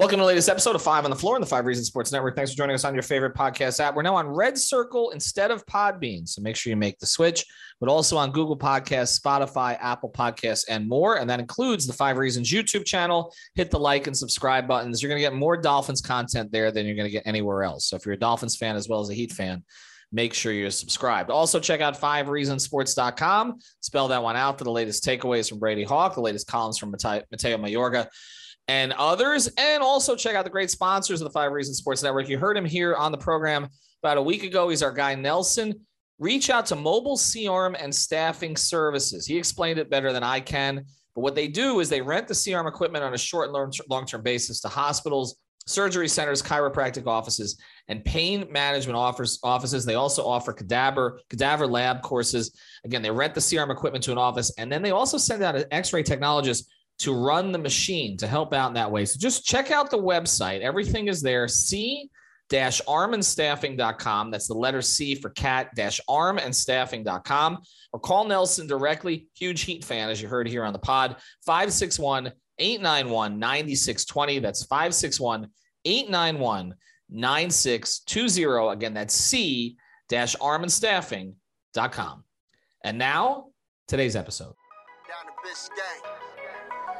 Welcome to the latest episode of Five on the Floor on the Five Reasons Sports Network. Thanks for joining us on your favorite podcast app. We're now on Red Circle instead of Podbean, so make sure you make the switch, but also on Google Podcasts, Spotify, Apple Podcasts, and more. And that includes the Five Reasons YouTube channel. Hit the like and subscribe buttons. You're going to get more Dolphins content there than you're going to get anywhere else. So if you're a Dolphins fan as well as a Heat fan, make sure you're subscribed. Also, check out fivereasonsports.com. Spell that one out for the latest takeaways from Brady Hawk, the latest columns from Mateo Mayorga and others. And also check out the great sponsors of the Five Reasons Sports Network. You heard him here on the program about a week ago. He's our guy, Nelson. Reach out to Mobile C-Arm and Staffing Services. He explained it better than I can. But what they do is they rent the C-Arm equipment on a short and long term basis to hospitals, surgery centers, chiropractic offices, and pain management offers, offices. They also offer cadaver, cadaver lab courses. Again, they rent the C-Arm equipment to an office, and then they also send out an x ray technologist to run the machine to help out in that way. So just check out the website. Everything is there. C dash armandstaffing.com. That's the letter C for cat dash armandstaffing.com or call Nelson directly. Huge Heat fan, as you heard here on the pod. 561 891 9620. That's 561 891 9620. Again, that's C dash armandstaffing.com. And now, today's episode. Down to Biscayne.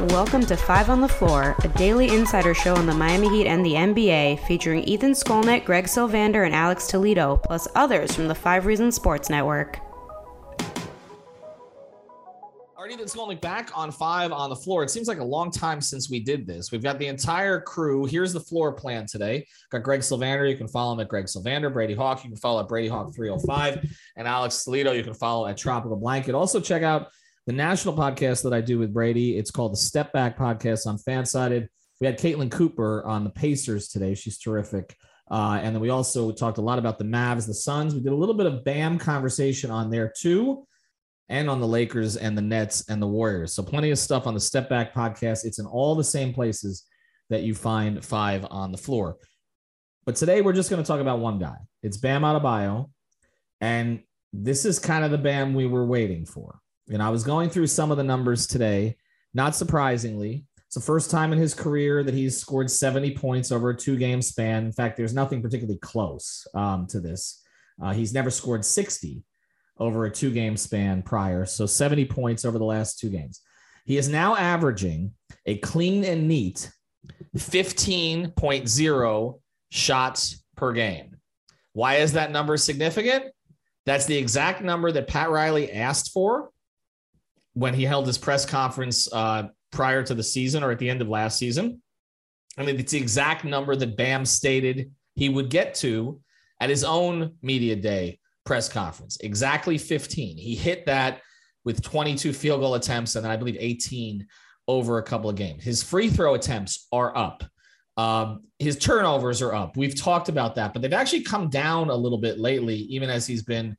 Welcome to Five on the Floor, a daily insider show on the Miami Heat and the NBA, featuring Ethan Skolnick, Greg Sylvander, and Alex Toledo, plus others from the Five Reasons Sports Network. All right, Ethan Skolnick back on Five on the Floor. It seems like a long time since we did this. We've got the entire crew. Here's the floor plan today. Got Greg Sylvander. You can follow him at Greg Sylvander. Brady Hawk. You can follow at Brady Hawk 305. And Alex Toledo. You can follow at Tropical Blanket. Also, check out the national podcast that I do with Brady. It's called the Step Back Podcast on Fansided. We had Caitlin Cooper on the Pacers today. She's terrific. Uh, and then we also talked a lot about the Mavs, the Suns. We did a little bit of BAM conversation on there too, and on the Lakers and the Nets and the Warriors. So plenty of stuff on the Step Back podcast. It's in all the same places that you find five on the floor. But today we're just going to talk about one guy. It's Bam Adebayo, and this is kind of the Bam we were waiting for. And I was going through some of the numbers today. Not surprisingly, it's the first time in his career that he's scored 70 points over a two game span. In fact, there's nothing particularly close um, to this. Uh, he's never scored 60 over a two game span prior. So 70 points over the last two games. He is now averaging a clean and neat 15.0 shots per game. Why is that number significant? That's the exact number that Pat Riley asked for when he held his press conference uh, prior to the season or at the end of last season. I mean, it's the exact number that Bam stated he would get to at his own media day press conference. Exactly 15. He hit that with 22 field goal attempts and I believe 18 over a couple of games. His free throw attempts are up. Um, his turnovers are up. We've talked about that, but they've actually come down a little bit lately, even as he's been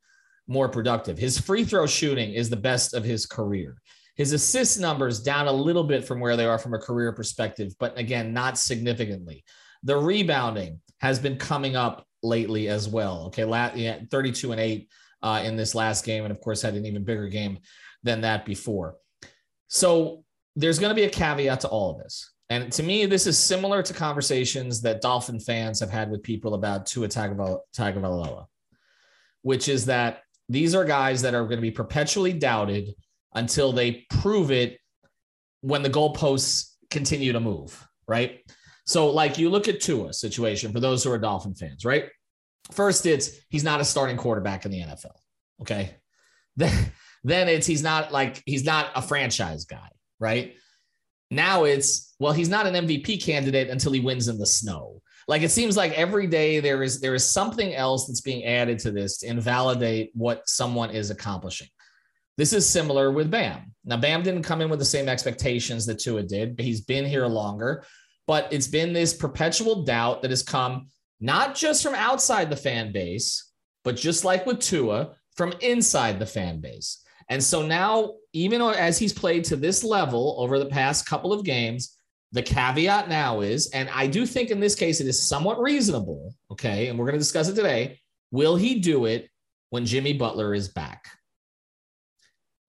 more productive. His free throw shooting is the best of his career. His assist numbers down a little bit from where they are from a career perspective, but again, not significantly. The rebounding has been coming up lately as well. Okay, yeah, 32 and 8 uh, in this last game, and of course, had an even bigger game than that before. So there's going to be a caveat to all of this. And to me, this is similar to conversations that Dolphin fans have had with people about Tua Tagovailoa, which is that these are guys that are going to be perpetually doubted until they prove it when the goalposts continue to move, right? So, like you look at Tua situation for those who are Dolphin fans, right? First, it's he's not a starting quarterback in the NFL. Okay. Then, then it's he's not like he's not a franchise guy, right? Now it's well, he's not an MVP candidate until he wins in the snow. Like it seems like every day there is there is something else that's being added to this to invalidate what someone is accomplishing. This is similar with Bam. Now, Bam didn't come in with the same expectations that Tua did, but he's been here longer. But it's been this perpetual doubt that has come not just from outside the fan base, but just like with Tua, from inside the fan base. And so now, even as he's played to this level over the past couple of games, the caveat now is, and I do think in this case it is somewhat reasonable, okay, and we're going to discuss it today. Will he do it when Jimmy Butler is back?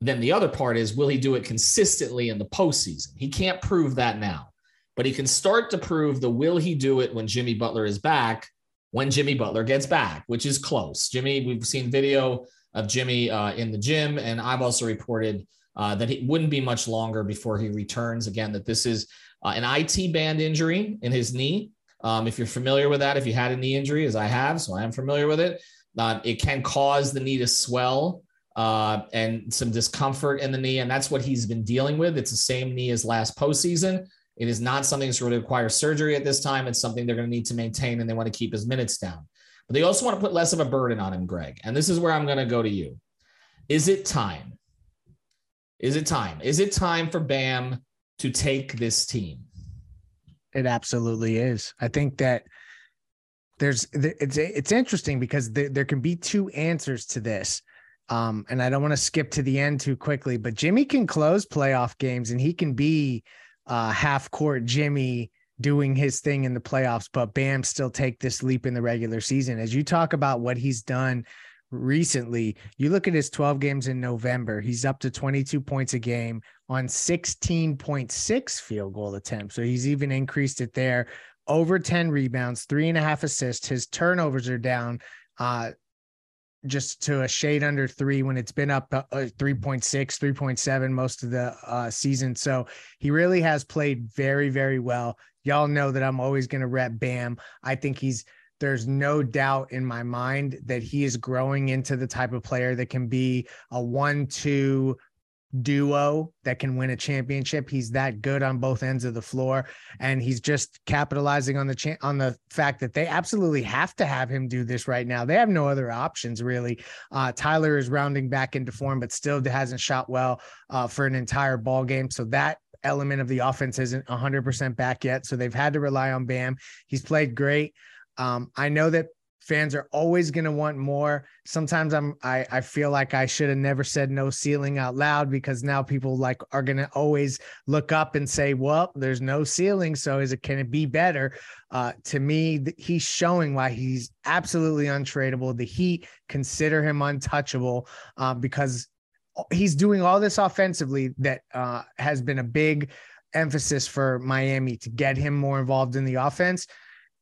Then the other part is, will he do it consistently in the postseason? He can't prove that now, but he can start to prove the will he do it when Jimmy Butler is back when Jimmy Butler gets back, which is close. Jimmy, we've seen video of Jimmy uh, in the gym, and I've also reported uh, that it wouldn't be much longer before he returns. Again, that this is uh, an IT band injury in his knee. Um, if you're familiar with that, if you had a knee injury, as I have, so I am familiar with it, uh, it can cause the knee to swell uh, and some discomfort in the knee, and that's what he's been dealing with. It's the same knee as last postseason. It is not something that's going to require surgery at this time. It's something they're going to need to maintain, and they want to keep his minutes down. But they also want to put less of a burden on him, Greg. And this is where I'm going to go to you. Is it time? Is it time? Is it time for Bam to take this team? It absolutely is. I think that there's it's it's interesting because there, there can be two answers to this. Um, and I don't want to skip to the end too quickly, but Jimmy can close playoff games and he can be uh, half court Jimmy doing his thing in the playoffs, but Bam still take this leap in the regular season. As you talk about what he's done recently, you look at his 12 games in November, he's up to 22 points a game on 16.6 field goal attempts. So he's even increased it there. Over 10 rebounds, three and a half assists. His turnovers are down. Uh, just to a shade under three when it's been up uh, 3.6, 3.7 most of the uh, season. So he really has played very, very well. Y'all know that I'm always going to rep Bam. I think he's, there's no doubt in my mind that he is growing into the type of player that can be a one, two, duo that can win a championship. He's that good on both ends of the floor, and he's just capitalizing on the cha- on the fact that they absolutely have to have him do this right now. They have no other options really. Uh, Tyler is rounding back into form, but still hasn't shot well uh, for an entire ball game. So that element of the offense isn't 100% back yet. So they've had to rely on Bam. He's played great. Um, I know that fans are always going to want more. Sometimes i'm i, I feel like i should have never said no ceiling out loud because now people like are going to always look up and say well there's no ceiling so is it can it be better? Uh, to me he's showing why he's absolutely untradeable. The heat consider him untouchable uh, because he's doing all this offensively that uh, has been a big emphasis for miami to get him more involved in the offense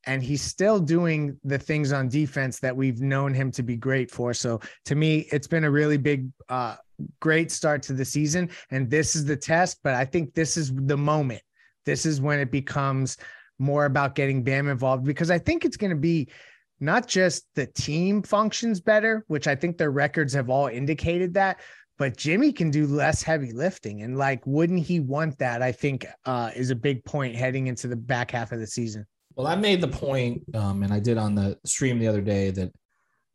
and he's still doing the things on defense that we've known him to be great for. So to me, it's been a really big, uh, great start to the season. And this is the test, but I think this is the moment. This is when it becomes more about getting Bam involved because I think it's going to be not just the team functions better, which I think their records have all indicated that, but Jimmy can do less heavy lifting. And like, wouldn't he want that? I think uh, is a big point heading into the back half of the season. Well, I made the point, um, and I did on the stream the other day that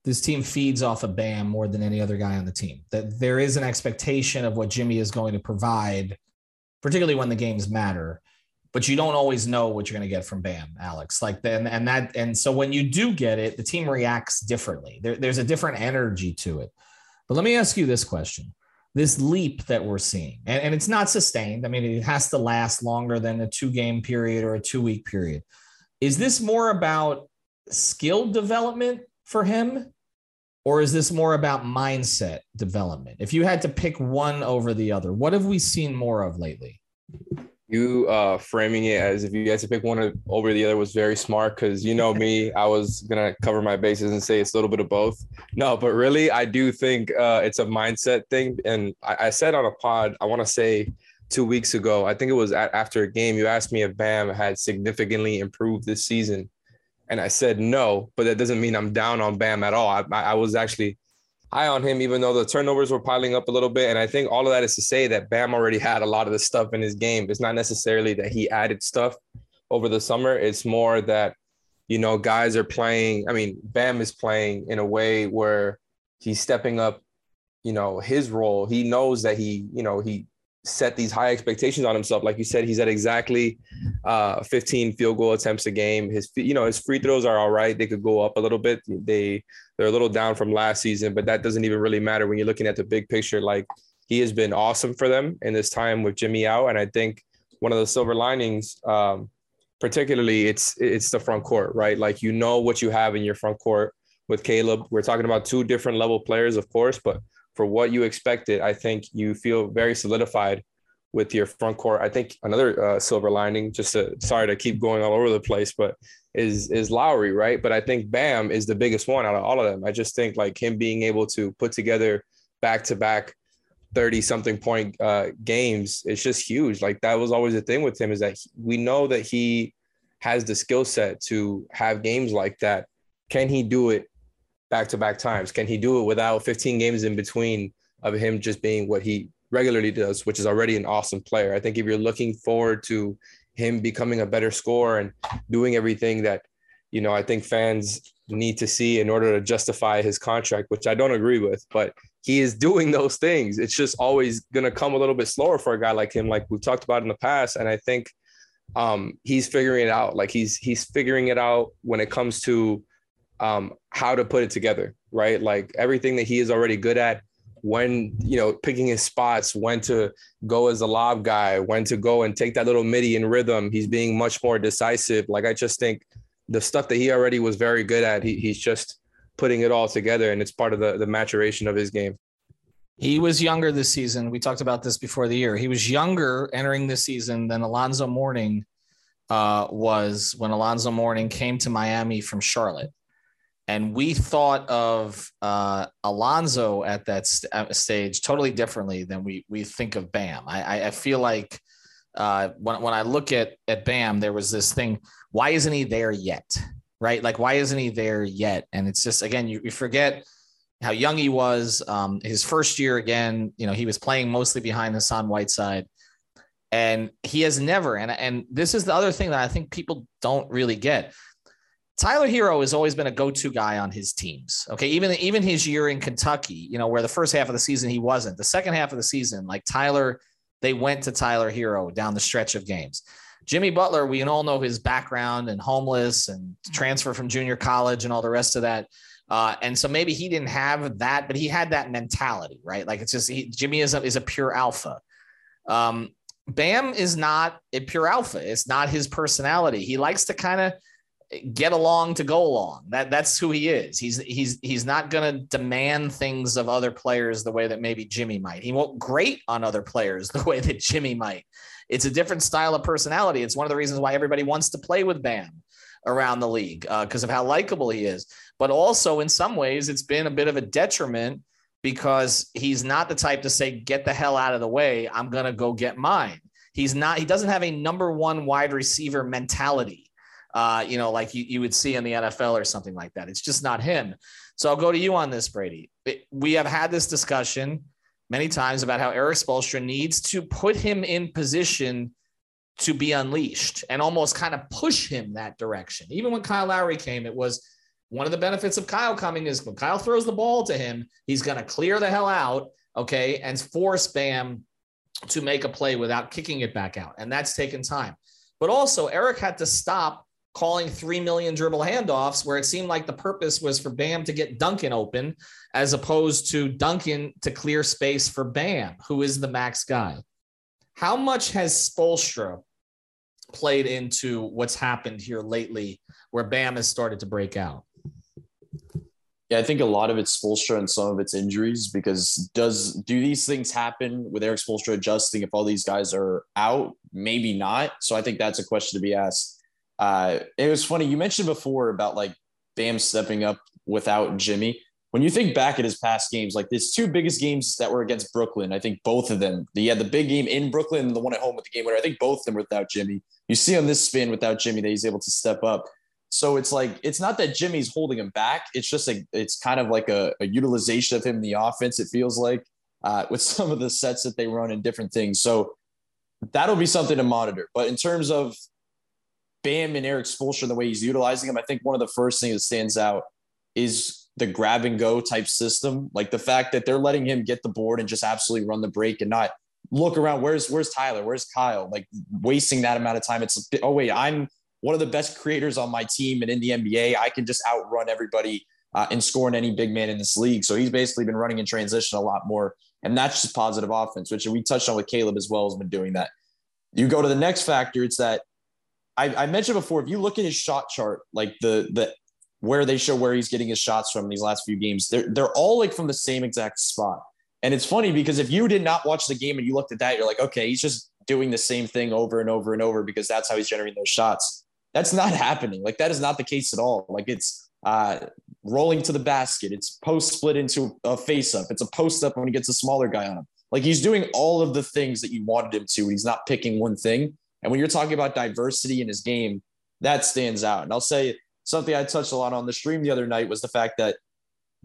this team feeds off of Bam more than any other guy on the team. That there is an expectation of what Jimmy is going to provide, particularly when the games matter. But you don't always know what you're going to get from Bam, Alex. Like then, and that, and so when you do get it, the team reacts differently. There, there's a different energy to it. But let me ask you this question: This leap that we're seeing, and, and it's not sustained. I mean, it has to last longer than a two game period or a two week period is this more about skill development for him? Or is this more about mindset development? If you had to pick one over the other, what have we seen more of lately? You uh, framing it as if you had to pick one over the other was very smart because you know me, I was gonna cover my bases and say it's a little bit of both. No, but really, I do think uh, it's a mindset thing. And I, I said on a pod, I want to say two weeks ago. I think it was after a game. You asked me if Bam had significantly improved this season, and I said no. But that doesn't mean I'm down on Bam at all. I, I was actually high on him, even though the turnovers were piling up a little bit. And I think all of that is to say that Bam already had a lot of the stuff in his game. It's not necessarily that he added stuff over the summer. It's more that you know guys are playing. I mean, Bam is playing in a way where he's stepping up you know his role he knows that he you know he set these high expectations on himself. Like you said, he's at exactly uh, 15 field goal attempts a game. His, you know, his free throws are all right. They could go up a little bit. They they're a little down from last season, but that doesn't even really matter when you're looking at the big picture. Like he has been awesome for them in this time with Jimmy out, and I think one of the silver linings, um, particularly, it's it's the front court, right? Like you know what you have in your front court with Caleb. We're talking about two different level players, of course, but for what you expected, I think you feel very solidified with your front court. I think another uh, silver lining, just to, sorry to keep going all over the place, but is is Lowry, right? But I think Bam is the biggest one out of all of them. I just think like him being able to put together back to back 30 something point uh, games, it's just huge. Like that was always the thing with him is that he, we know that he has the skill set to have games like that. Can he do it back to back times? Can he do it without 15 games in between of him just being what he regularly does, which is already an awesome player. I think if you're looking forward to him becoming a better scorer and doing everything that, you know, I think fans need to see in order to justify his contract, which I don't agree with, but he is doing those things. It's just always going to come a little bit slower for a guy like him, like we've talked about in the past. And I think um, he's figuring it out. Like he's he's figuring it out when it comes to um, how to put it together, right? Like everything that he is already good at, when you know picking his spots when to go as a lob guy when to go and take that little midi in rhythm. He's being much more decisive. Like i just think the stuff that he already was very good at he, he's just putting it all together and it's part of the, the maturation of his game. He was younger this season. We talked about this before the year. He was younger entering the season than alonzo mourning uh, was when alonzo mourning came to miami from charlotte and we thought of uh, Alonzo at that st- uh, stage totally differently than we we think of Bam. I, I feel like uh, when when I look at at Bam, there was this thing. Why isn't he there yet? Right? Like why isn't he there yet? And it's just again, you, you forget how young he was. Um, his first year again, you know, he was playing mostly behind Hassan Whiteside. And he has never, and and this is the other thing that I think people don't really get Tyler Herro has always been a go-to guy on his teams. Okay, even even his year in Kentucky, you know, where the first half of the season he wasn't. The second half of the season, like Tyler, they went to Tyler Herro down the stretch of games. Jimmy Butler, we all know his background and homeless and transfer from junior college and all the rest of that. Uh, and so maybe he didn't have that, but he had that mentality, right? Like it's just he, Jimmy is a, is a pure alpha. Um, Bam is not a pure alpha. It's not his personality. He likes to kind of get along to go along. That that's who he is. He's he's he's not going to demand things of other players the way that maybe Jimmy might. He won't grate on other players the way that Jimmy might. It's a different style of personality. It's one of the reasons why everybody wants to play with Bam around the league because uh, of how likable he is. But also in some ways, it's been a bit of a detriment because he's not the type to say, "Get the hell out of the way. I'm going to go get mine." He's not. He doesn't have a number one wide receiver mentality uh, you know, like you, you would see in the NFL or something like that. It's just not him. So I'll go to you on this, Brady. We have had this discussion many times about how Erik Spoelstra needs to put him in position to be unleashed and almost kind of push him that direction. Even when Kyle Lowry came, it was one of the benefits of Kyle coming is when Kyle throws the ball to him, he's going to clear the hell out, okay, and force Bam to make a play without kicking it back out. And that's taken time. But also, Erik had to stop calling 3 million dribble handoffs where it seemed like the purpose was for Bam to get Duncan open as opposed to Duncan to clear space for Bam, who is the max guy. How much has Spoelstra played into what's happened here lately where Bam has started to break out? Yeah, I think a lot of it's Spoelstra and some of it's injuries because does do these things happen with Erik Spoelstra adjusting if all these guys are out? Maybe not. So I think that's a question to be asked uh, it was funny. You mentioned before about like Bam stepping up without Jimmy. When you think back at his past games, like his two biggest games that were against Brooklyn, I think both of them, he had the big game in Brooklyn and the one at home with the game winner. I think both of them were without Jimmy. You see on this spin without Jimmy that he's able to step up. So it's like it's not that Jimmy's holding him back. It's just like it's kind of like a, a utilization of him in the offense. It feels like uh, with some of the sets that they run and different things. So that'll be something to monitor. But in terms of Bam and Erik Spoelstra, the way he's utilizing him, I think one of the first things that stands out is the grab and go type system. Like the fact that they're letting him get the board and just absolutely run the break and not look around. Where's where's Tyler? Where's Kyle? Like wasting that amount of time. It's oh wait, I'm one of the best creators on my team and in the NBA. I can just outrun everybody uh, and scoring any big man in this league. So he's basically been running in transition a lot more, and that's just positive offense, which we touched on with Caleb as well. Has been doing that. You go to the next factor. It's that I, I mentioned before. If you look at his shot chart, like the the where they show where he's getting his shots from these last few games, they're they're all like from the same exact spot. And it's funny because if you did not watch the game and you looked at that, you're like, okay, he's just doing the same thing over and over and over because that's how he's generating those shots. That's not happening. Like that is not the case at all. Like it's uh, rolling to the basket. It's post split into a face up. It's a post up when he gets a smaller guy on him. Like he's doing all of the things that you wanted him to. And He's not picking one thing. And when you're talking about diversity in his game, that stands out. And I'll say something I touched a lot on the stream the other night was the fact that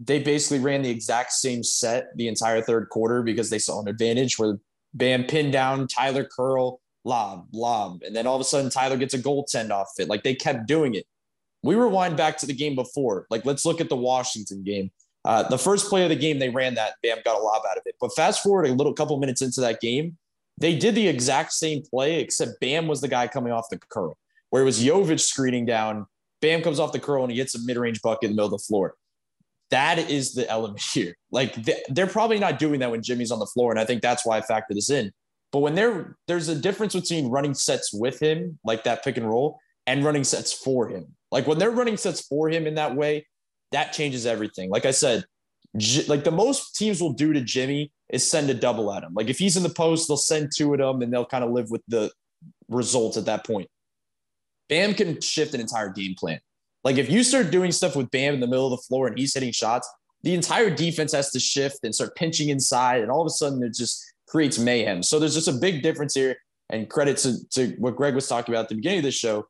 they basically ran the exact same set the entire third quarter because they saw an advantage where Bam pinned down Tyler Curl, lob, lob. And then all of a sudden Tyler gets a goaltend off it. Like they kept doing it. We rewind back to the game before. Like let's look at the Washington game. Uh, the first play of the game, they ran that. Bam got a lob out of it. But fast forward a little couple minutes into that game, they did the exact same play, except Bam was the guy coming off the curl, where it was Jovic screening down. Bam comes off the curl and he hits a mid range bucket in the middle of the floor that is the element here. Like they're probably not doing that when Jimmy's on the floor, and I think that's why I factor this in. But when they're there's a difference between running sets with him, like that pick and roll, and running sets for him. Like when they're running sets for him in that way, that changes everything. Like I said, like the most teams will do to Jimmy is send a double at him. Like if he's in the post, they'll send two at him, and they'll kind of live with the results at that point. Bam can shift an entire game plan. Like if you start doing stuff with Bam in the middle of the floor and he's hitting shots, the entire defense has to shift and start pinching inside, and all of a sudden it just creates mayhem. So there's just a big difference here. And credit to, to what Greg was talking about at the beginning of the show.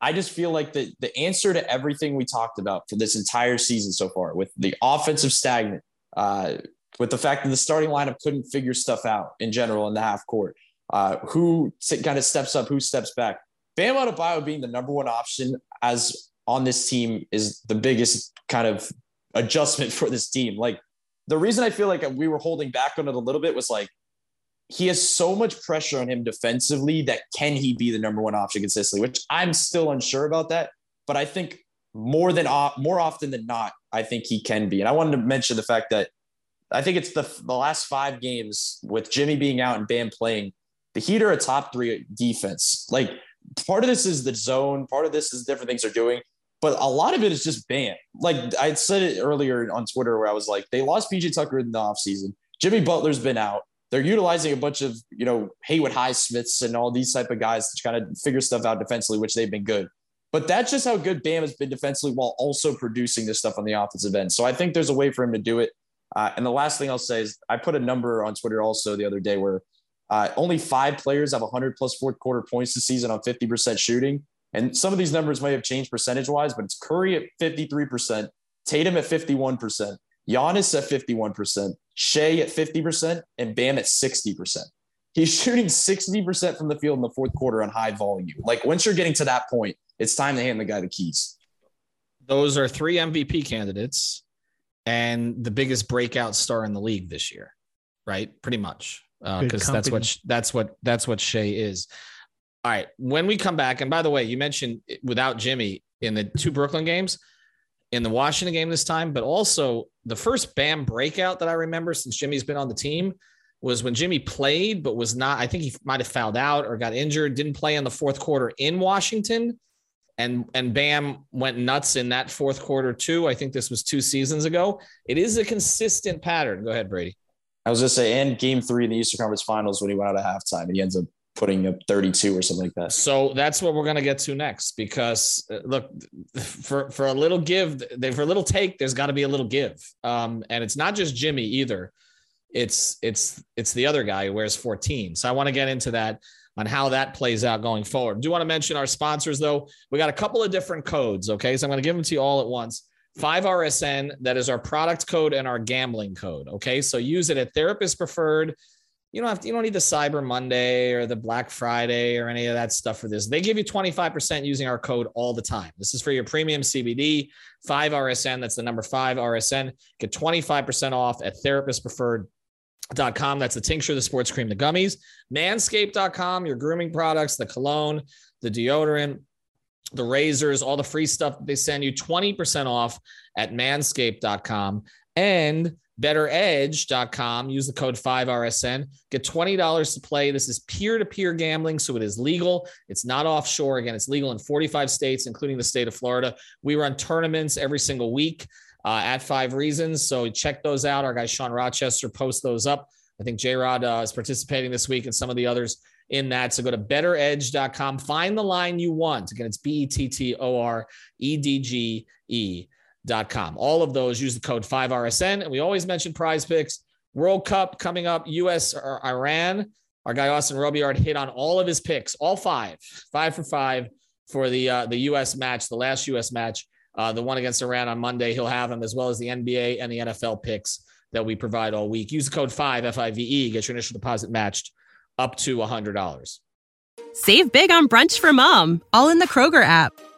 I just feel like the, the answer to everything we talked about for this entire season so far, with the offensive stagnant, uh, with the fact that the starting lineup couldn't figure stuff out in general in the half court, uh, who kind of steps up, who steps back. Bam Adebayo being the number one option as on this team is the biggest kind of adjustment for this team. Like the reason I feel like we were holding back on it a little bit was like he has so much pressure on him defensively that can he be the number one option consistently? Which I'm still unsure about that, but I think more than more often than not, I think he can be. And I wanted to mention the fact that I think it's the the last five games with Jimmy being out and Bam playing. The Heat are a top three defense. Like part of this is the zone, part of this is different things they're doing but a lot of it is just Bam. Like I said it earlier on Twitter, where I was like, they lost PJ Tucker in the offseason. Jimmy Butler's been out. They're utilizing a bunch of, you know, Haywood Highsmiths and all these type of guys to kind of figure stuff out defensively, which they've been good. But that's just how good Bam has been defensively while also producing this stuff on the offensive end. So I think there's a way for him to do it. Uh, and the last thing I'll say is I put a number on Twitter also the other day where uh, only five players have 100 plus fourth quarter points this season on 50% shooting. And some of these numbers may have changed percentage wise, but it's Curry at 53%, Tatum at 51%, Giannis at 51%, Shai at 50%, and Bam at 60%. He's shooting 60% from the field in the fourth quarter on high volume. Like once you're getting to that point, it's time to hand the guy the keys. Those are three MVP candidates and the biggest breakout star in the league this year, right? Pretty much. Because uh, that's what that's what that's what Shai is. All right. When we come back, and by the way, you mentioned without Jimmy in the two Brooklyn games, in the Washington game this time, but also the first Bam breakout that I remember since Jimmy's been on the team was when Jimmy played, but was not, I think he might have fouled out or got injured, didn't play in the fourth quarter in Washington. And, and Bam went nuts in that fourth quarter too. I think this was two seasons ago. It is a consistent pattern. Go ahead, Brady. I was just say, and game three in the Eastern Conference Finals when he went out of halftime and he ends up putting up 32 or something like that. So that's what we're going to get to next because uh, look for for a little give for a little take there's got to be a little give. Um, and it's not just Jimmy either. It's it's it's the other guy who wears 14. So I want to get into that on how that plays out going forward. Do want to mention our sponsors though. We got a couple of different codes, okay? So I'm going to give them to you all at once. 5RSN, that is our product code and our gambling code. Okay. So use it at therapist preferred you don't have to, you don't need the Cyber Monday or the Black Friday or any of that stuff for this. They give you 25% using our code all the time. This is for your premium CBD, 5RSN. That's the number 5 RSN. Get 25% off at therapist preferred Dot com. That's the tincture, the sports cream, the gummies. Manscaped.com, your grooming products, the cologne, the deodorant, the razors, all the free stuff they send you 20% off at manscaped.com and bettoredge.com. Use the code 5RSN. Get $20 to play. This is peer to peer gambling, so it is legal. It's not offshore. Again, it's legal in 45 states, including the state of Florida. We run tournaments every single week uh, at Five Reasons. So check those out. Our guy Sean Rochester posts those up. I think J Rod uh, is participating this week and some of the others in that. So go to bettoredge.com, find the line you want. Again, it's B E T T O R E D G E com. All of those use the code 5RSN. And we always mention prize picks. World Cup coming up, US or Iran. Our guy Austin Robillard hit on all of his picks, all five, five for five for the uh, the US match, the last US match, uh, the one against Iran on Monday. He'll have them as well as the NBA and the NFL picks that we provide all week. Use the code 5 FIVE, get your initial deposit matched up to $100. Save big on brunch for mom, all in the Kroger app.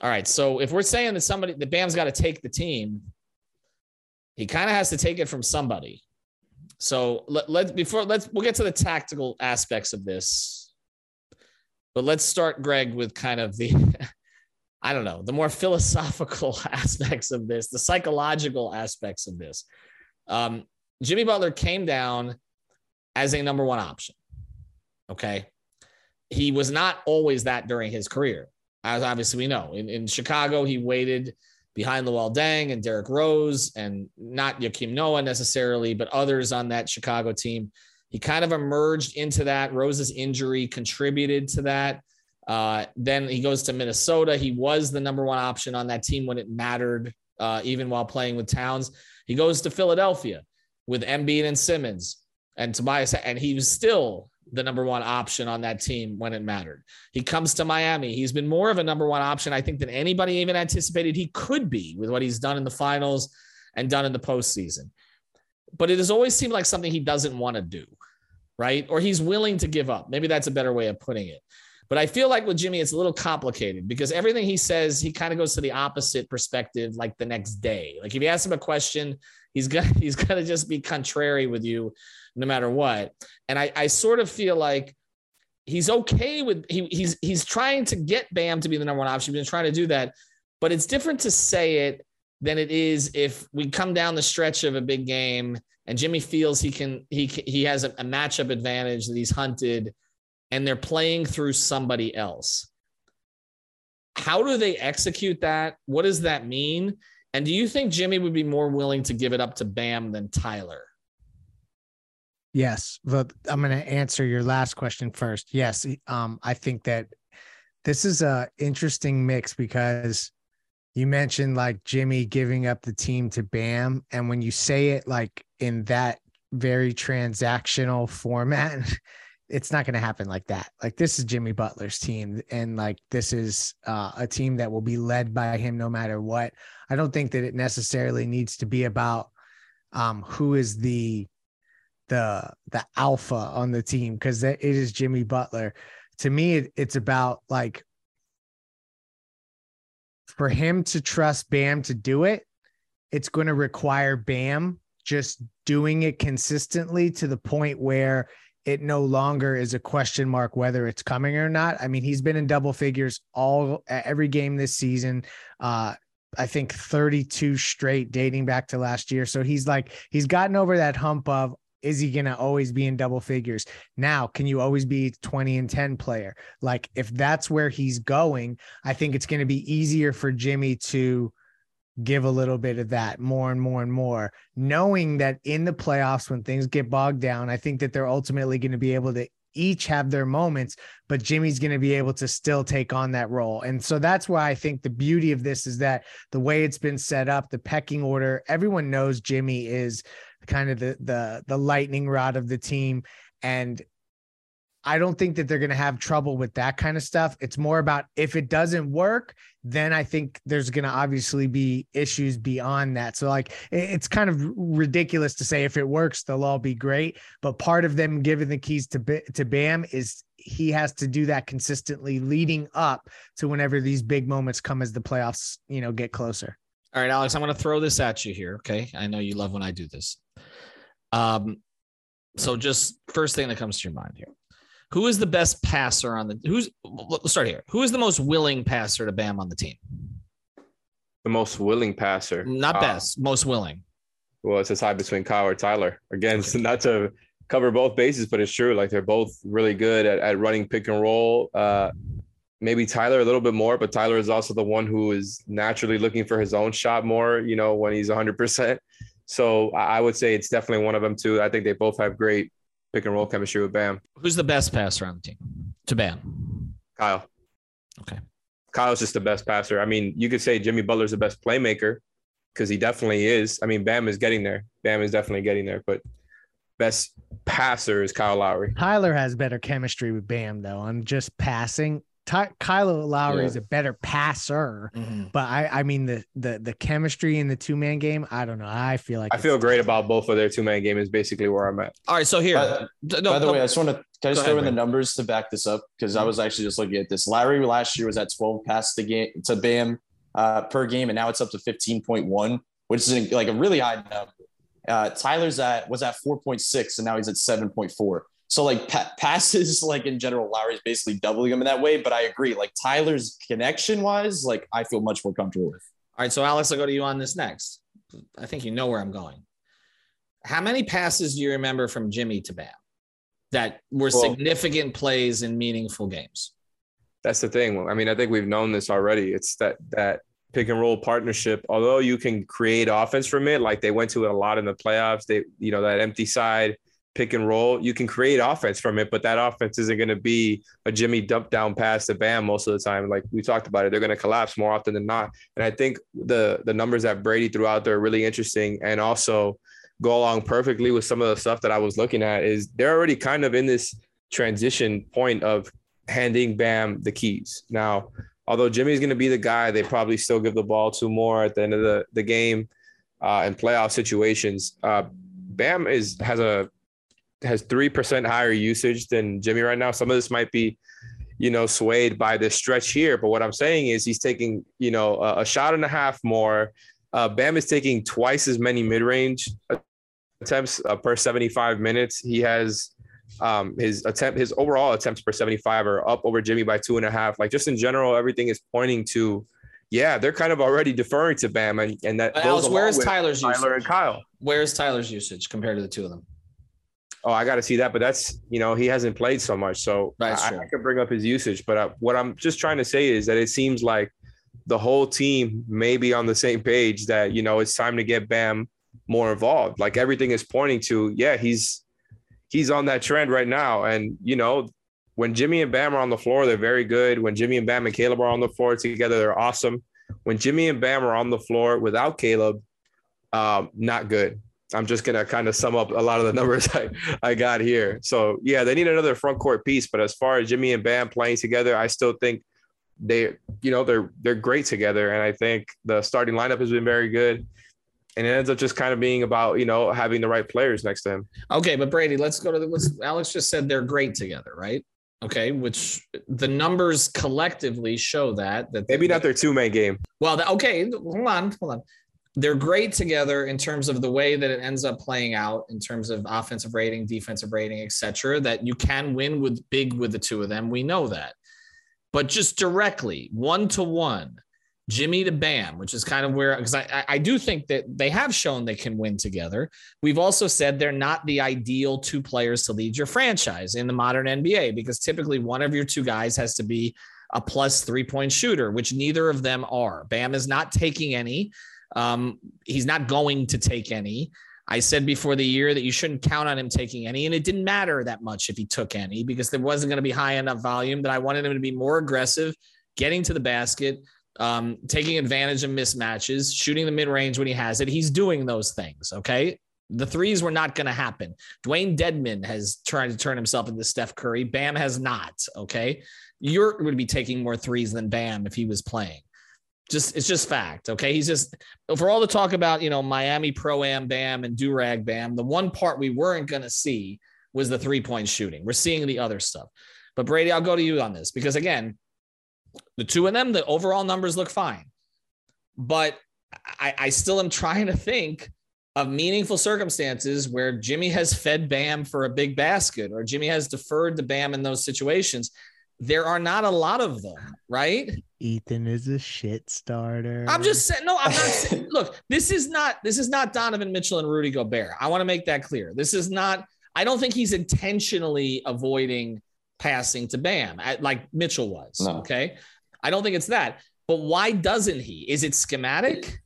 All right. So if we're saying that somebody, the Bam's got to take the team, he kind of has to take it from somebody. So let, let before let's we'll get to the tactical aspects of this, but let's start, Greg, with kind of the I don't know the more philosophical aspects of this, the psychological aspects of this. Um, Jimmy Butler came down as a number one option. Okay, he was not always that during his career as obviously we know. In, in Chicago, he waited behind Luol Deng and Derrick Rose, and not Joakim Noah necessarily, but others on that Chicago team. He kind of emerged into that. Rose's injury contributed to that. Uh, then he goes to Minnesota. He was the number one option on that team when it mattered, uh, even while playing with Towns. He goes to Philadelphia with Embiid and Simmons and Tobias, and he was still the number one option on that team when it mattered. He comes to Miami. He's been more of a number one option, I think, than anybody even anticipated he could be with what he's done in the finals and done in the postseason. But it has always seemed like something he doesn't want to do, right? Or he's willing to give up. Maybe that's a better way of putting it. But I feel like with Jimmy, it's a little complicated because everything he says, he kind of goes to the opposite perspective like the next day. Like if you ask him a question, he's gonna he's gonna just be contrary with you no matter what. And I, I sort of feel like he's okay with he, he's he's trying to get Bam to be the number one option. He's been trying to do that, but it's different to say it than it is if we come down the stretch of a big game and Jimmy feels he can he he has a, a matchup advantage that he's hunted, and they're playing through somebody else. How do they execute that? What does that mean? And do you think Jimmy would be more willing to give it up to Bam than Tyler? Yes, but I'm going to answer your last question first. Yes, um, I think that this is a interesting mix because you mentioned like Jimmy giving up the team to Bam, and when you say it like in that very transactional format, it's not going to happen like that. Like this is Jimmy Butler's team, and like this is uh, a team that will be led by him no matter what. I don't think that it necessarily needs to be about um, who is the the the alpha on the team because it is Jimmy Butler. To me, it, it's about like for him to trust Bam to do it, it's going to require Bam just doing it consistently to the point where it no longer is a question mark whether it's coming or not. I mean, he's been in double figures all every game this season. Uh, I think 32 straight dating back to last year. So he's like, he's gotten over that hump of is he going to always be in double figures? Now, can you always be 20 and 10 player? Like, if that's where he's going, I think it's going to be easier for Jimmy to give a little bit of that more and more and more, knowing that in the playoffs, when things get bogged down, I think that they're ultimately going to be able to each have their moments, but Jimmy's going to be able to still take on that role. And so that's why I think the beauty of this is that the way it's been set up, the pecking order, everyone knows Jimmy is kind of the the the lightning rod of the team and I don't think that they're going to have trouble with that kind of stuff. It's more about if it doesn't work, then I think there's going to obviously be issues beyond that. So, like, it's kind of ridiculous to say if it works, they'll all be great. But part of them giving the keys to to Bam is he has to do that consistently leading up to whenever these big moments come as the playoffs, you know, get closer. All right, Alex, I'm going to throw this at you here. Okay. I know you love when I do this. Um, so just first thing that comes to your mind here. Who is the best passer on the who's let's start here. Who is the most willing passer to Bam on the team? The most willing passer. Not uh, best, most willing. Well, it's a tie between Kyle or Tyler. Again, okay. not to cover both bases, but it's true. Like they're both really good at, at running pick and roll. Uh, maybe Tyler a little bit more, but Tyler is also the one who is naturally looking for his own shot more, you know, when he's 100%. So I would say it's definitely one of them too. I think they both have great pick and roll chemistry with Bam. Who's the best passer on the team to Bam? Kyle. Okay. Kyle's just the best passer. I mean, you could say Jimmy Butler's the best playmaker because he definitely is. I mean, Bam is getting there. Bam is definitely getting there, but best passer is Kyle Lowry. Tyler has better chemistry with Bam though. I'm just passing. Ty- Kyle Lowry yeah. is a better passer, mm-hmm. but I, I mean the the the chemistry in the two man game. I don't know. I feel like I feel great about both of their two man game. Is basically where I'm at. All right, so here. By, no, by the no, way, I just want to can I just throw in the numbers to back this up because I mm-hmm. was actually just looking at this. Lowry last year was at 12 passes to game to Bam uh, per game, and now it's up to 15.1, which is like a really high number. Uh, Tyler's at was at 4.6, and now he's at 7.4. So like pa- passes, like in general, Lowry's basically doubling them in that way. But I agree, like Tyler's connection wise, like I feel much more comfortable with. All right, so Alex, I'll go to you on this next. I think you know where I'm going. How many passes do you remember from Jimmy to Bam that were well, significant plays in meaningful games? That's the thing. I mean, I think we've known this already. It's that that pick and roll partnership. Although you can create offense from it, like they went to it a lot in the playoffs. They, you know, that empty side pick and roll, you can create offense from it, but that offense isn't going to be a Jimmy dump down pass to Bam most of the time. Like we talked about it, they're going to collapse more often than not. And I think the the numbers that Brady threw out there are really interesting and also go along perfectly with some of the stuff that I was looking at. Is they're already kind of in this transition point of handing Bam the keys now. Although Jimmy's going to be the guy, they probably still give the ball to more at the end of the, the game uh, in playoff situations. Uh, Bam is has a has three percent higher usage than Jimmy right now. Some of this might be, you know, swayed by this stretch here. But what I'm saying is he's taking, you know, a, a shot and a half more. Uh, Bam is taking twice as many mid range attempts uh, per 75 minutes. He has um, his attempt, his overall attempts per 75 are up over Jimmy by two and a half. Like just in general, everything is pointing to, yeah, they're kind of already deferring to Bam, and, and that. Else, where's Tyler's Tyler usage? and Kyle? Where's Tyler's usage compared to the two of them? Oh, I got to see that, but that's you know he hasn't played so much, so I, I, could bring up his usage. But uh, what I'm just trying to say is that it seems like the whole team may be on the same page that you know it's time to get Bam more involved. Like everything is pointing to, yeah, he's he's on that trend right now. And you know, when Jimmy and Bam are on the floor, they're very good. When Jimmy and Bam and Caleb are on the floor together, they're awesome. When Jimmy and Bam are on the floor without Caleb, um, not good. I'm just gonna kind of sum up a lot of the numbers I, I got here. So yeah, they need another front court piece. But as far as Jimmy and Bam playing together, I still think they, you know, they're they're great together. And I think the starting lineup has been very good and it ends up just kind of being about you know having the right players next to him. Okay, but Brady, let's go to the. Let's, Alex just said they're great together, right? Okay, which the numbers collectively show that that maybe not their two main game. Well, okay, hold on, hold on. They're great together in terms of the way that it ends up playing out in terms of offensive rating, defensive rating, etc. That you can win with big with the two of them. We know that, but just directly one to one Jimmy to Bam, which is kind of where because I, I do think that they have shown they can win together. We've also said they're not the ideal two players to lead your franchise in the modern NBA because typically one of your two guys has to be a plus three point shooter, which neither of them are. Bam is not taking any. Um, he's not going to take any. I said before the year that you shouldn't count on him taking any, and it didn't matter that much if he took any because there wasn't going to be high enough volume that I wanted him to be more aggressive, getting to the basket um, taking advantage of mismatches, shooting the mid range when he has it. He's doing those things. Okay. The threes were not going to happen. Dewayne Dedmon has tried to turn himself into Steph Curry. Bam has not. Okay. You're going to be taking more threes than Bam if he was playing. Just it's just fact. Okay. He's just for all the talk about, you know, Miami Pro Am Bam and Durag Bam, the one part we weren't going to see was the three point shooting. We're seeing the other stuff. But Brady, I'll go to you on this because again, the two of them, the overall numbers look fine. But I, I still am trying to think of meaningful circumstances where Jimmy has fed Bam for a big basket or Jimmy has deferred to Bam in those situations. There are not a lot of them, right? Ethan is a shit starter. I'm just saying, no, I'm not saying, look, this is not, this is not Donovan Mitchell and Rudy Gobert. I want to make that clear. This is not, I don't think he's intentionally avoiding passing to Bam like Mitchell was. No. Okay. I don't think it's that. But why doesn't he? Is it schematic?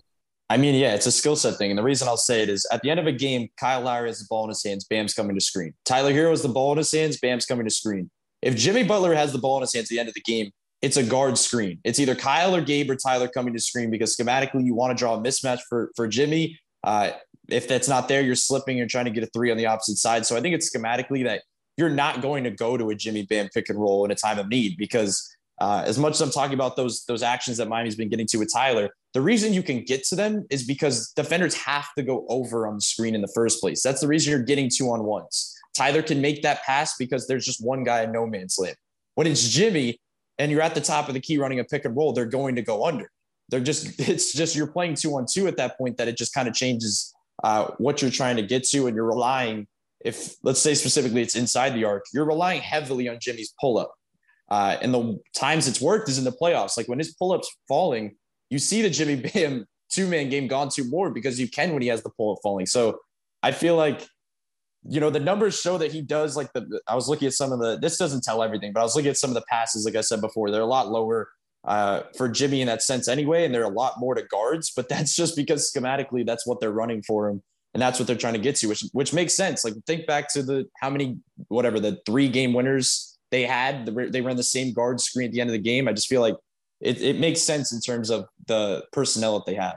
I mean, yeah, it's a skill set thing. And the reason I'll say it is at the end of a game, Kyle Lowry has the ball in his hands, Bam's coming to screen. Tyler Herro has the ball in his hands, Bam's coming to screen. If Jimmy Butler has the ball in his hands at the end of the game, it's a guard screen. It's either Kyle or Gabe or Tyler coming to screen because schematically you want to draw a mismatch for, for Jimmy. Uh, if that's not there, you're slipping, you're trying to get a three on the opposite side. So I think it's schematically that you're not going to go to a Jimmy Bam pick and roll in a time of need because uh, as much as I'm talking about those those actions that Miami's been getting to with Tyler, the reason you can get to them is because defenders have to go over on the screen in the first place. That's the reason you're getting two on ones. Tyler can make that pass because there's just one guy in no man's land. When it's Jimmy and you're at the top of the key running a pick and roll, they're going to go under. They're just it's just you're playing two on two at that point that it just kind of changes uh, what you're trying to get to, and you're relying. If let's say specifically it's inside the arc, you're relying heavily on Jimmy's pull up uh, and the times it's worked is in the playoffs. Like when his pull ups falling, you see the Jimmy Bam two man game gone to more because you can when he has the pull up falling. So I feel like, you know, the numbers show that he does like the, I was looking at some of the, this doesn't tell everything, but I was looking at some of the passes, like I said before, they're a lot lower uh, for Jimmy in that sense anyway. And they're a lot more to guards, but that's just because schematically that's what they're running for him. And that's what they're trying to get to, which, which makes sense. Like think back to the, how many, whatever the three game winners they had. They ran the same guard screen at the end of the game. I just feel like it, it makes sense in terms of the personnel that they have.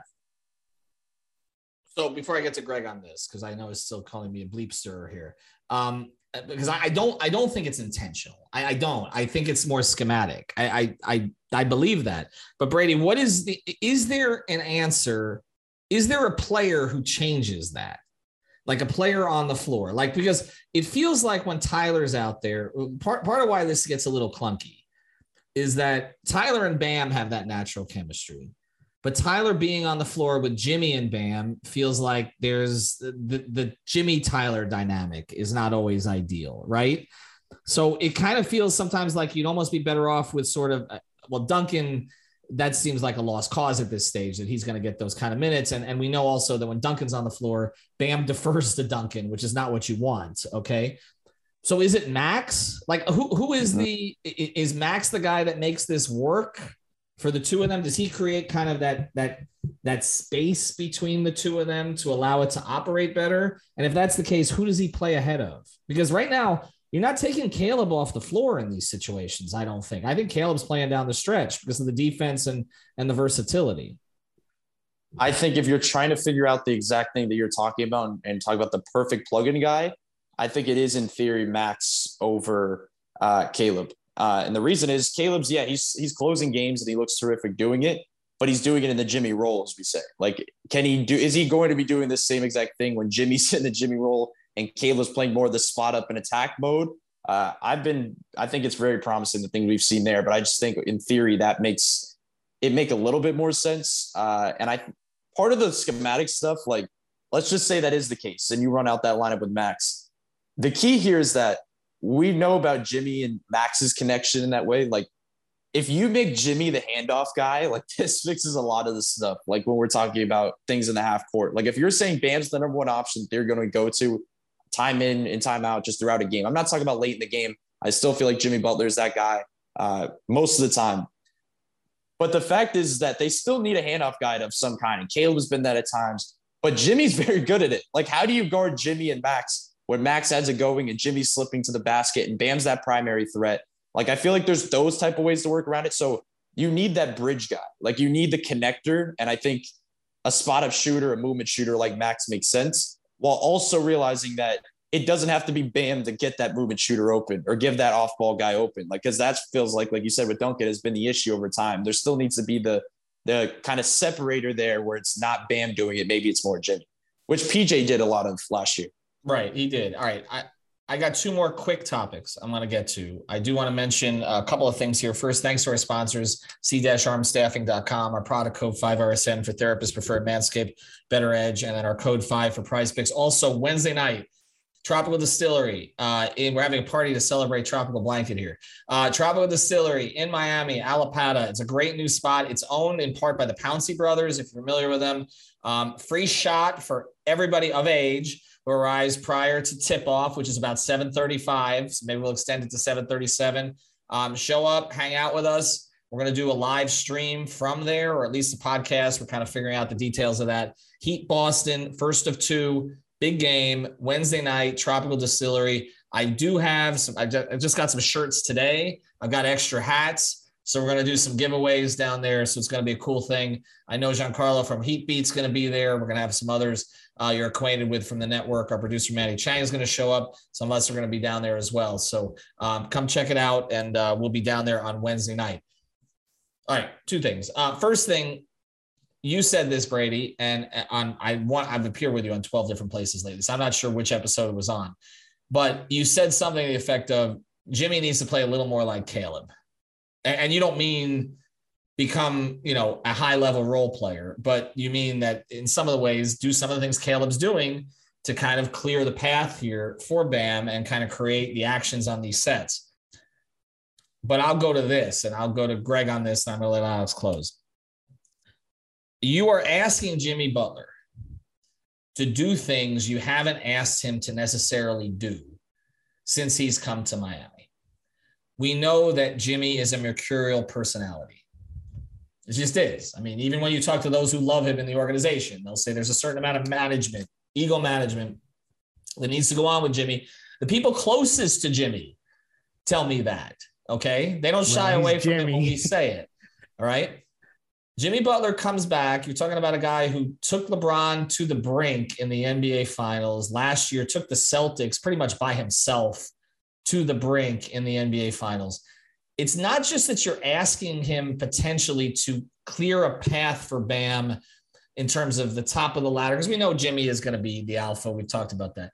So before I get to Greg on this, because I know he's still calling me a bleepster here, um, because I, I, don't, I don't think it's intentional. I, I don't. I think it's more schematic. I, I, I, I believe that. But Brady, what is the? Is there an answer? Is there a player who changes that? like a player on the floor. Like because it feels like when Tyler's out there, part part of why this gets a little clunky is that Tyler and Bam have that natural chemistry. But Tyler being on the floor with Jimmy and Bam feels like there's the, the Jimmy Tyler dynamic is not always ideal, right? So it kind of feels sometimes like you'd almost be better off with sort of well, Duncan that seems like a lost cause at this stage that he's going to get those kind of minutes. And, and we know also that when Duncan's on the floor, Bam defers to Duncan, which is not what you want. Okay. So is it Max? Like who who is mm-hmm. the is Max the guy that makes this work for the two of them? Does he create kind of that that that space between the two of them to allow it to operate better? And if that's the case, who does he play ahead of? Because right now you're not taking Caleb off the floor in these situations. I don't think. I think Caleb's playing down the stretch because of the defense and and the versatility. I think if you're trying to figure out the exact thing that you're talking about and, talk about the perfect plug-in guy, I think it is in theory Max over uh, Caleb. Uh, and the reason is Caleb's yeah he's he's closing games and he looks terrific doing it, but he's doing it in the Jimmy role as we say. Like, can he do? Is he going to be doing the same exact thing when Jimmy's in the Jimmy role and Caleb's playing more of the spot up and attack mode. Uh, I've been, I think it's very promising the thing we've seen there, but I just think in theory that makes it make a little bit more sense. Uh, and I, part of the schematic stuff, like let's just say that is the case, and you run out that lineup with Max. The key here is that we know about Jimmy and Max's connection in that way. Like if you make Jimmy the handoff guy, like this fixes a lot of the stuff. Like when we're talking about things in the half court. Like if you're saying Bam's the number one option they're going to go to, time in and time out just throughout a game. I'm not talking about late in the game. I still feel like Jimmy Butler is that guy uh, most of the time. But the fact is that they still need a handoff guide of some kind. And Caleb has been that at times, but Jimmy's very good at it. Like, how do you guard Jimmy and Max when Max has it going and Jimmy's slipping to the basket and Bam's that primary threat? Like, I feel like there's those type of ways to work around it. So you need that bridge guy. Like, you need the connector. And I think a spot up shooter, a movement shooter like Max makes sense. while also realizing that it doesn't have to be Bam to get that movement shooter open or give that off ball guy open. Like, because that feels like, like you said with Duncan, has been the issue over time. There still needs to be the the kind of separator there where it's not Bam doing it. Maybe it's more Jimmy, which PJ did a lot of last year. Right, he did. All right, I I got two more quick topics I'm going to get to. I do want to mention a couple of things here. First, thanks to our sponsors, c-armstaffing.com, our product code 5RSN for therapists preferred Manscaped, BettorEdge, and then our code 5 for prize picks. Also, Wednesday night, Tropical Distillery. Uh, in, we're having a party to celebrate Tropical Blanket here. Uh, Tropical Distillery in Miami, Allapattah. It's a great new spot. It's owned in part by the Pouncey brothers, if you're familiar with them. Um, free shot for everybody of age arrives prior to tip off, which is about 7:35. So maybe we'll extend it to 7:37. Um, show up, hang out with us. We're going to do a live stream from there, or at least a podcast. We're kind of figuring out the details of that. Heat Boston, first of two, big game Wednesday night. Tropical Distillery. I do have some. I just, I just got some shirts today. I've got extra hats. So we're going to do some giveaways down there. So it's going to be a cool thing. I know Giancarlo from Heat Beat's going to be there. We're going to have some others uh, you're acquainted with from the network. Our producer Manny Chang is going to show up. Some of us are going to be down there as well. So um, come check it out, and uh, we'll be down there on Wednesday night. All right, two things. Uh, first thing, you said this, Brady, and uh, on I want I've appeared with you on 12 different places lately. So I'm not sure which episode it was on, but you said something to the effect of Jimmy needs to play a little more like Caleb and, and you don't mean become you know a high level role player. But you mean that in some of the ways do some of the things caleb's doing to kind of clear the path here for bam and kind of create the actions on these sets. But i'll go to this and i'll go to greg on this and i'm going to let alex close. You are asking jimmy butler to do things you haven't asked him to necessarily do since he's come to miami. We know that Jimmy is a mercurial personality. It just is. I mean, even when you talk to those who love him in the organization, they'll say there's a certain amount of management, ego management that needs to go on with Jimmy. The people closest to Jimmy tell me that. Okay. They don't shy well, away from Jimmy. it when we say it. All right. Jimmy Butler comes back. You're talking about a guy who took LeBron to the brink in the NBA finals last year, took the Celtics pretty much by himself to the brink in the NBA finals. It's not just that you're asking him potentially to clear a path for Bam in terms of the top of the ladder, because we know Jimmy is going to be the alpha. We've talked about that.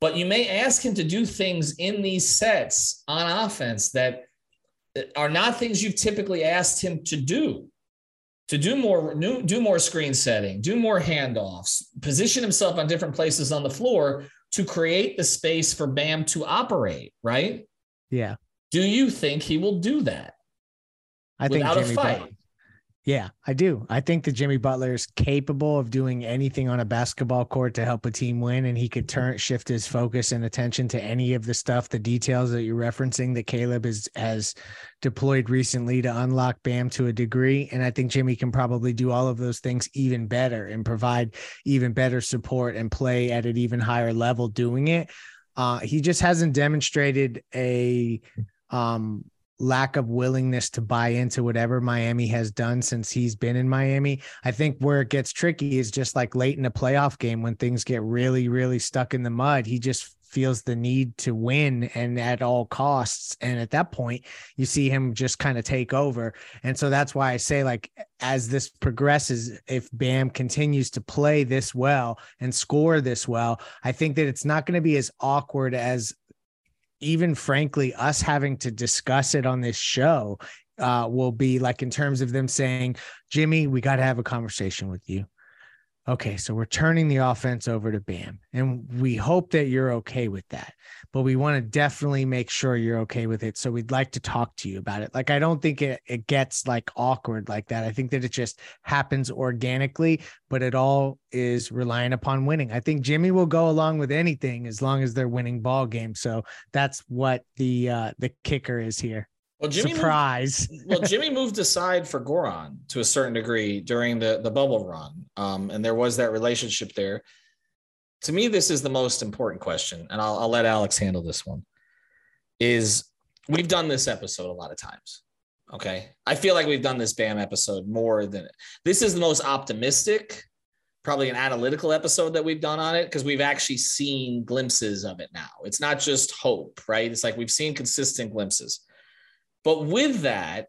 But you may ask him to do things in these sets on offense that are not things you've typically asked him to do to do more do more screen setting do more handoffs position himself on different places on the floor to create the space for Bam to operate, right? Yeah. Do you think he will do that? I think without Jimmy a fight. Butler, yeah, I do. I think that Jimmy Butler is capable of doing anything on a basketball court to help a team win, and he could turn shift his focus and attention to any of the stuff, the details that you're referencing that Caleb is has deployed recently to unlock Bam to a degree. And I think Jimmy can probably do all of those things even better and provide even better support and play at an even higher level doing it. Uh, he just hasn't demonstrated a um lack of willingness to buy into whatever Miami has done since he's been in Miami. I think where it gets tricky is just like late in a playoff game when things get really, really stuck in the mud. He just feels the need to win and at all costs. And at that point, you see him just kind of take over. And so that's why I say, like, as this progresses, if Bam continues to play this well and score this well, I think that it's not going to be as awkward as even frankly, us having to discuss it on this show uh, will be like in terms of them saying, Jimmy, we got to have a conversation with you okay, so we're turning the offense over to Bam. And we hope that you're okay with that. But we want to definitely make sure you're okay with it. So we'd like to talk to you about it. Like, I don't think it, it gets like awkward like that. I think that it just happens organically, but it all is relying upon winning. I think Jimmy will go along with anything as long as they're winning ball games. So that's what the uh the kicker is here. Well, Jimmy surprise. Moved, well, Jimmy moved aside for Goran to a certain degree during the the bubble run, um, and there was that relationship there. To me, this is the most important question, and I'll, I'll let Alex handle this one. Is we've done this episode a lot of times. Okay, I feel like we've done this Bam episode more than this is the most optimistic probably an analytical episode that we've done on it because we've actually seen glimpses of it now. It's not just hope, right? It's like we've seen consistent glimpses. But with that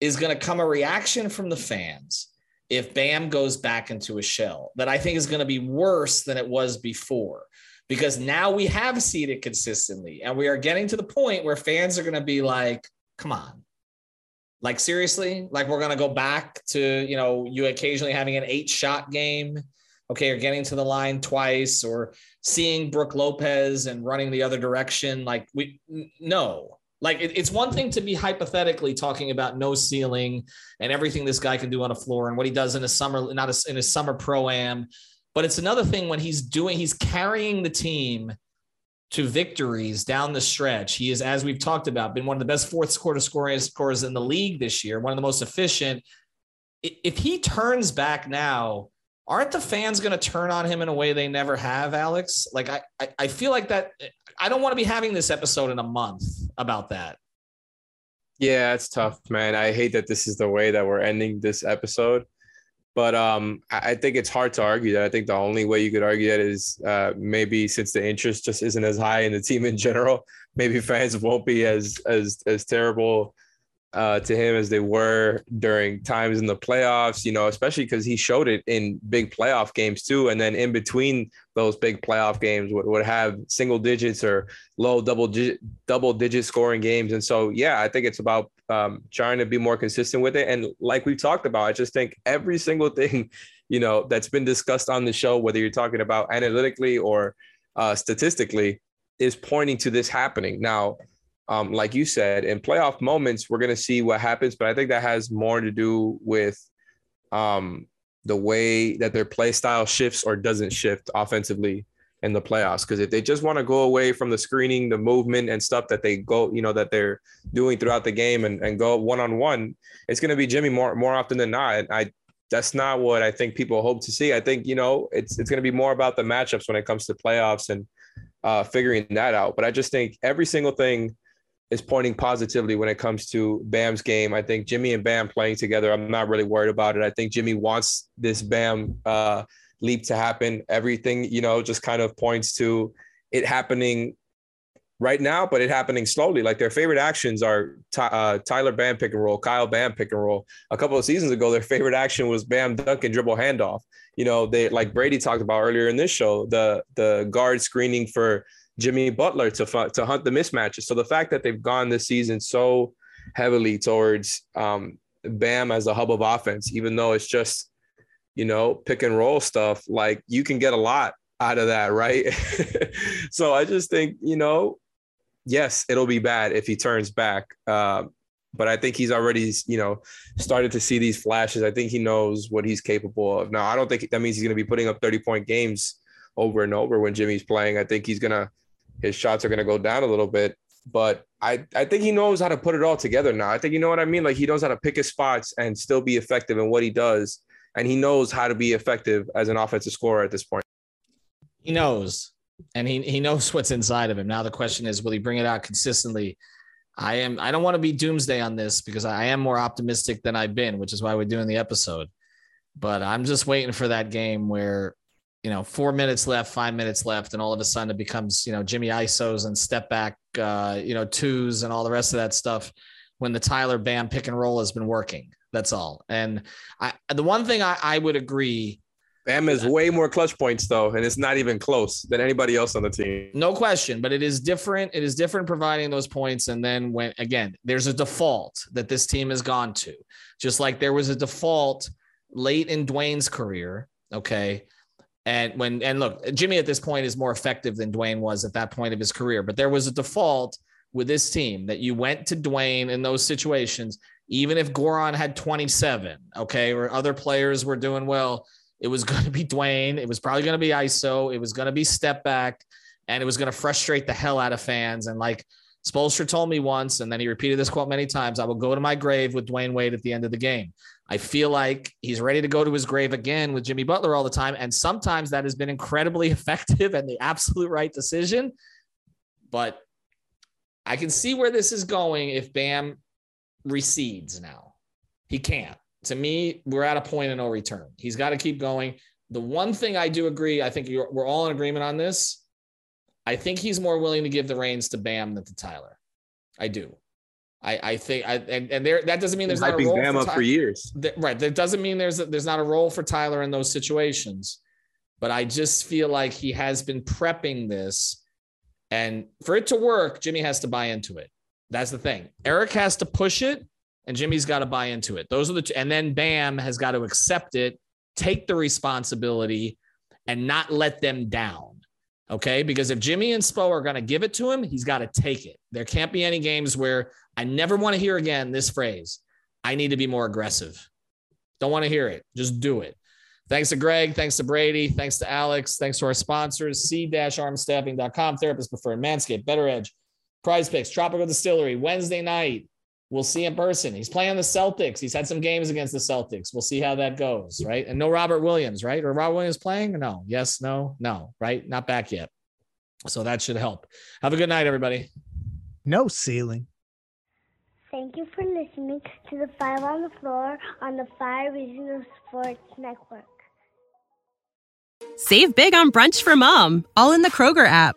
is going to come a reaction from the fans if Bam goes back into a shell that I think is going to be worse than it was before because now we have seen it consistently and we are getting to the point where fans are going to be like, come on. Like seriously, like we're going to go back to, you know, you occasionally having an eight shot game. Okay, or getting to the line twice or seeing Brook Lopez and running the other direction. Like we no, like it, it's one thing to be hypothetically talking about no ceiling and everything this guy can do on a floor and what he does in a summer, not a, in a summer pro am, but it's another thing when he's doing, he's carrying the team to victories down the stretch. He is, as we've talked about, been one of the best fourth quarter scorers in the league this year, one of the most efficient. If he turns back now, aren't the fans going to turn on him in a way they never have, Alex? Like I, I, I feel like that I don't want to be having this episode in a month about that. Yeah, it's tough, man. I hate that this is the way that we're ending this episode. But um, I think it's hard to argue that. I think the only way you could argue that is uh, maybe since the interest just isn't as high in the team in general, maybe fans won't be as as as terrible uh, to him as they were during times in the playoffs, you know, especially because he showed it in big playoff games too. And then in between those big playoff games would, would have single digits or low double digit, double digit scoring games. And so, yeah, I think it's about um, trying to be more consistent with it. And like we've talked about, I just think every single thing, you know, that's been discussed on the show, whether you're talking about analytically or uh, statistically, is pointing to this happening. Now, um, like you said, in playoff moments, we're going to see what happens. But I think that has more to do with um, the way that their play style shifts or doesn't shift offensively in the playoffs. Because if they just want to go away from the screening, the movement, and stuff that they go, you know, that they're doing throughout the game and, and go one on one, it's going to be Jimmy more more often than not. I that's not what I think people hope to see. I think you know it's it's going to be more about the matchups when it comes to playoffs and uh, figuring that out. But I just think every single thing is pointing positively when it comes to Bam's game. I think Jimmy and Bam playing together, I'm not really worried about it. I think Jimmy wants this Bam uh, leap to happen. Everything, you know, just kind of points to it happening right now, but it happening slowly. Like their favorite actions are uh, Tyler Bam pick and roll, Kyle Bam pick and roll. A couple of seasons ago, their favorite action was Bam dunk and dribble handoff. You know, they like Brady talked about earlier in this show, the the guard screening for Jimmy Butler to to hunt the mismatches. So the fact that they've gone this season so heavily towards um, Bam as a hub of offense, even though it's just you know pick and roll stuff, like you can get a lot out of that, right? so I just think you know, yes, it'll be bad if he turns back. Uh, but I think he's already, you know, started to see these flashes. I think he knows what he's capable of. Now, I don't think that means he's going to be putting up 30 point games over and over when Jimmy's playing. I think he's going to his shots are going to go down a little bit. But I, I think he knows how to put it all together now. I think you know what I mean. Like he knows how to pick his spots and still be effective in what he does, and he knows how to be effective as an offensive scorer at this point. He knows, and he he knows what's inside of him. Now the question is, will he bring it out consistently? I am. I don't want to be doomsday on this because I am more optimistic than I've been, which is why we're doing the episode. But I'm just waiting for that game where you know, four minutes left, five minutes left, and all of a sudden it becomes, you know, Jimmy ISOs and step back, uh, you know, twos and all the rest of that stuff when the Tyler Bam pick and roll has been working. That's all. And I, the one thing I, I would agree. Bam has way more clutch points though, and it's not even close than anybody else on the team. No question, but it is different. It is different providing those points. And then when again, there's a default that this team has gone to, just like there was a default late in Dwyane's career. Okay and when and look, Jimmy at this point is more effective than Dwyane was at that point of his career. But there was a default with this team that you went to Dwyane in those situations, even if Goran had 27, okay, or other players were doing well, it was going to be Dwyane. It was probably going to be ISO. It was going to be step back, and it was going to frustrate the hell out of fans. And like Spoelstra told me once, and then he repeated this quote many times I will go to my grave with Dwyane Wade at the end of the game. I feel like he's ready to go to his grave again with Jimmy Butler all the time. And sometimes that has been incredibly effective and the absolute right decision. But I can see where this is going if Bam recedes now. He can't. To me, we're at a point of no return. He's got to keep going. The one thing I do agree, I think we're all in agreement on this. I think he's more willing to give the reins to Bam than to Tyler. I do. I, I think I and, and there that doesn't mean there's not a role Bam for, up Ty- for years. Right. That doesn't mean there's a, there's not a role for Tyler in those situations. But I just feel like he has been prepping this, and for it to work, Jimmy has to buy into it. That's the thing. Erik has to push it, and Jimmy's got to buy into it. Those are the two, and then Bam has got to accept it, take the responsibility, and not let them down. Okay. Because if Jimmy and Spo are going to give it to him, he's got to take it. There can't be any games where I never want to hear again this phrase I need to be more aggressive. Don't want to hear it. Just do it. Thanks to Greg. Thanks to Brady. Thanks to Alex. Thanks to our sponsors, c-armstaffing.com, Therapist Preferred, Manscaped, BettorEdge, Prize Picks, Tropical Distillery, Wednesday night. We'll see in person. He's playing the Celtics. He's had some games against the Celtics. We'll see how that goes, right? And no Robert Williams, right? Or Robert Williams playing? No. Yes, no, no, right? Not back yet. So that should help. Have a good night, everybody. No ceiling. Thank you for listening to the Five on the Floor on the Five Reasons Sports Network. Save big on brunch for mom, all in the Kroger app.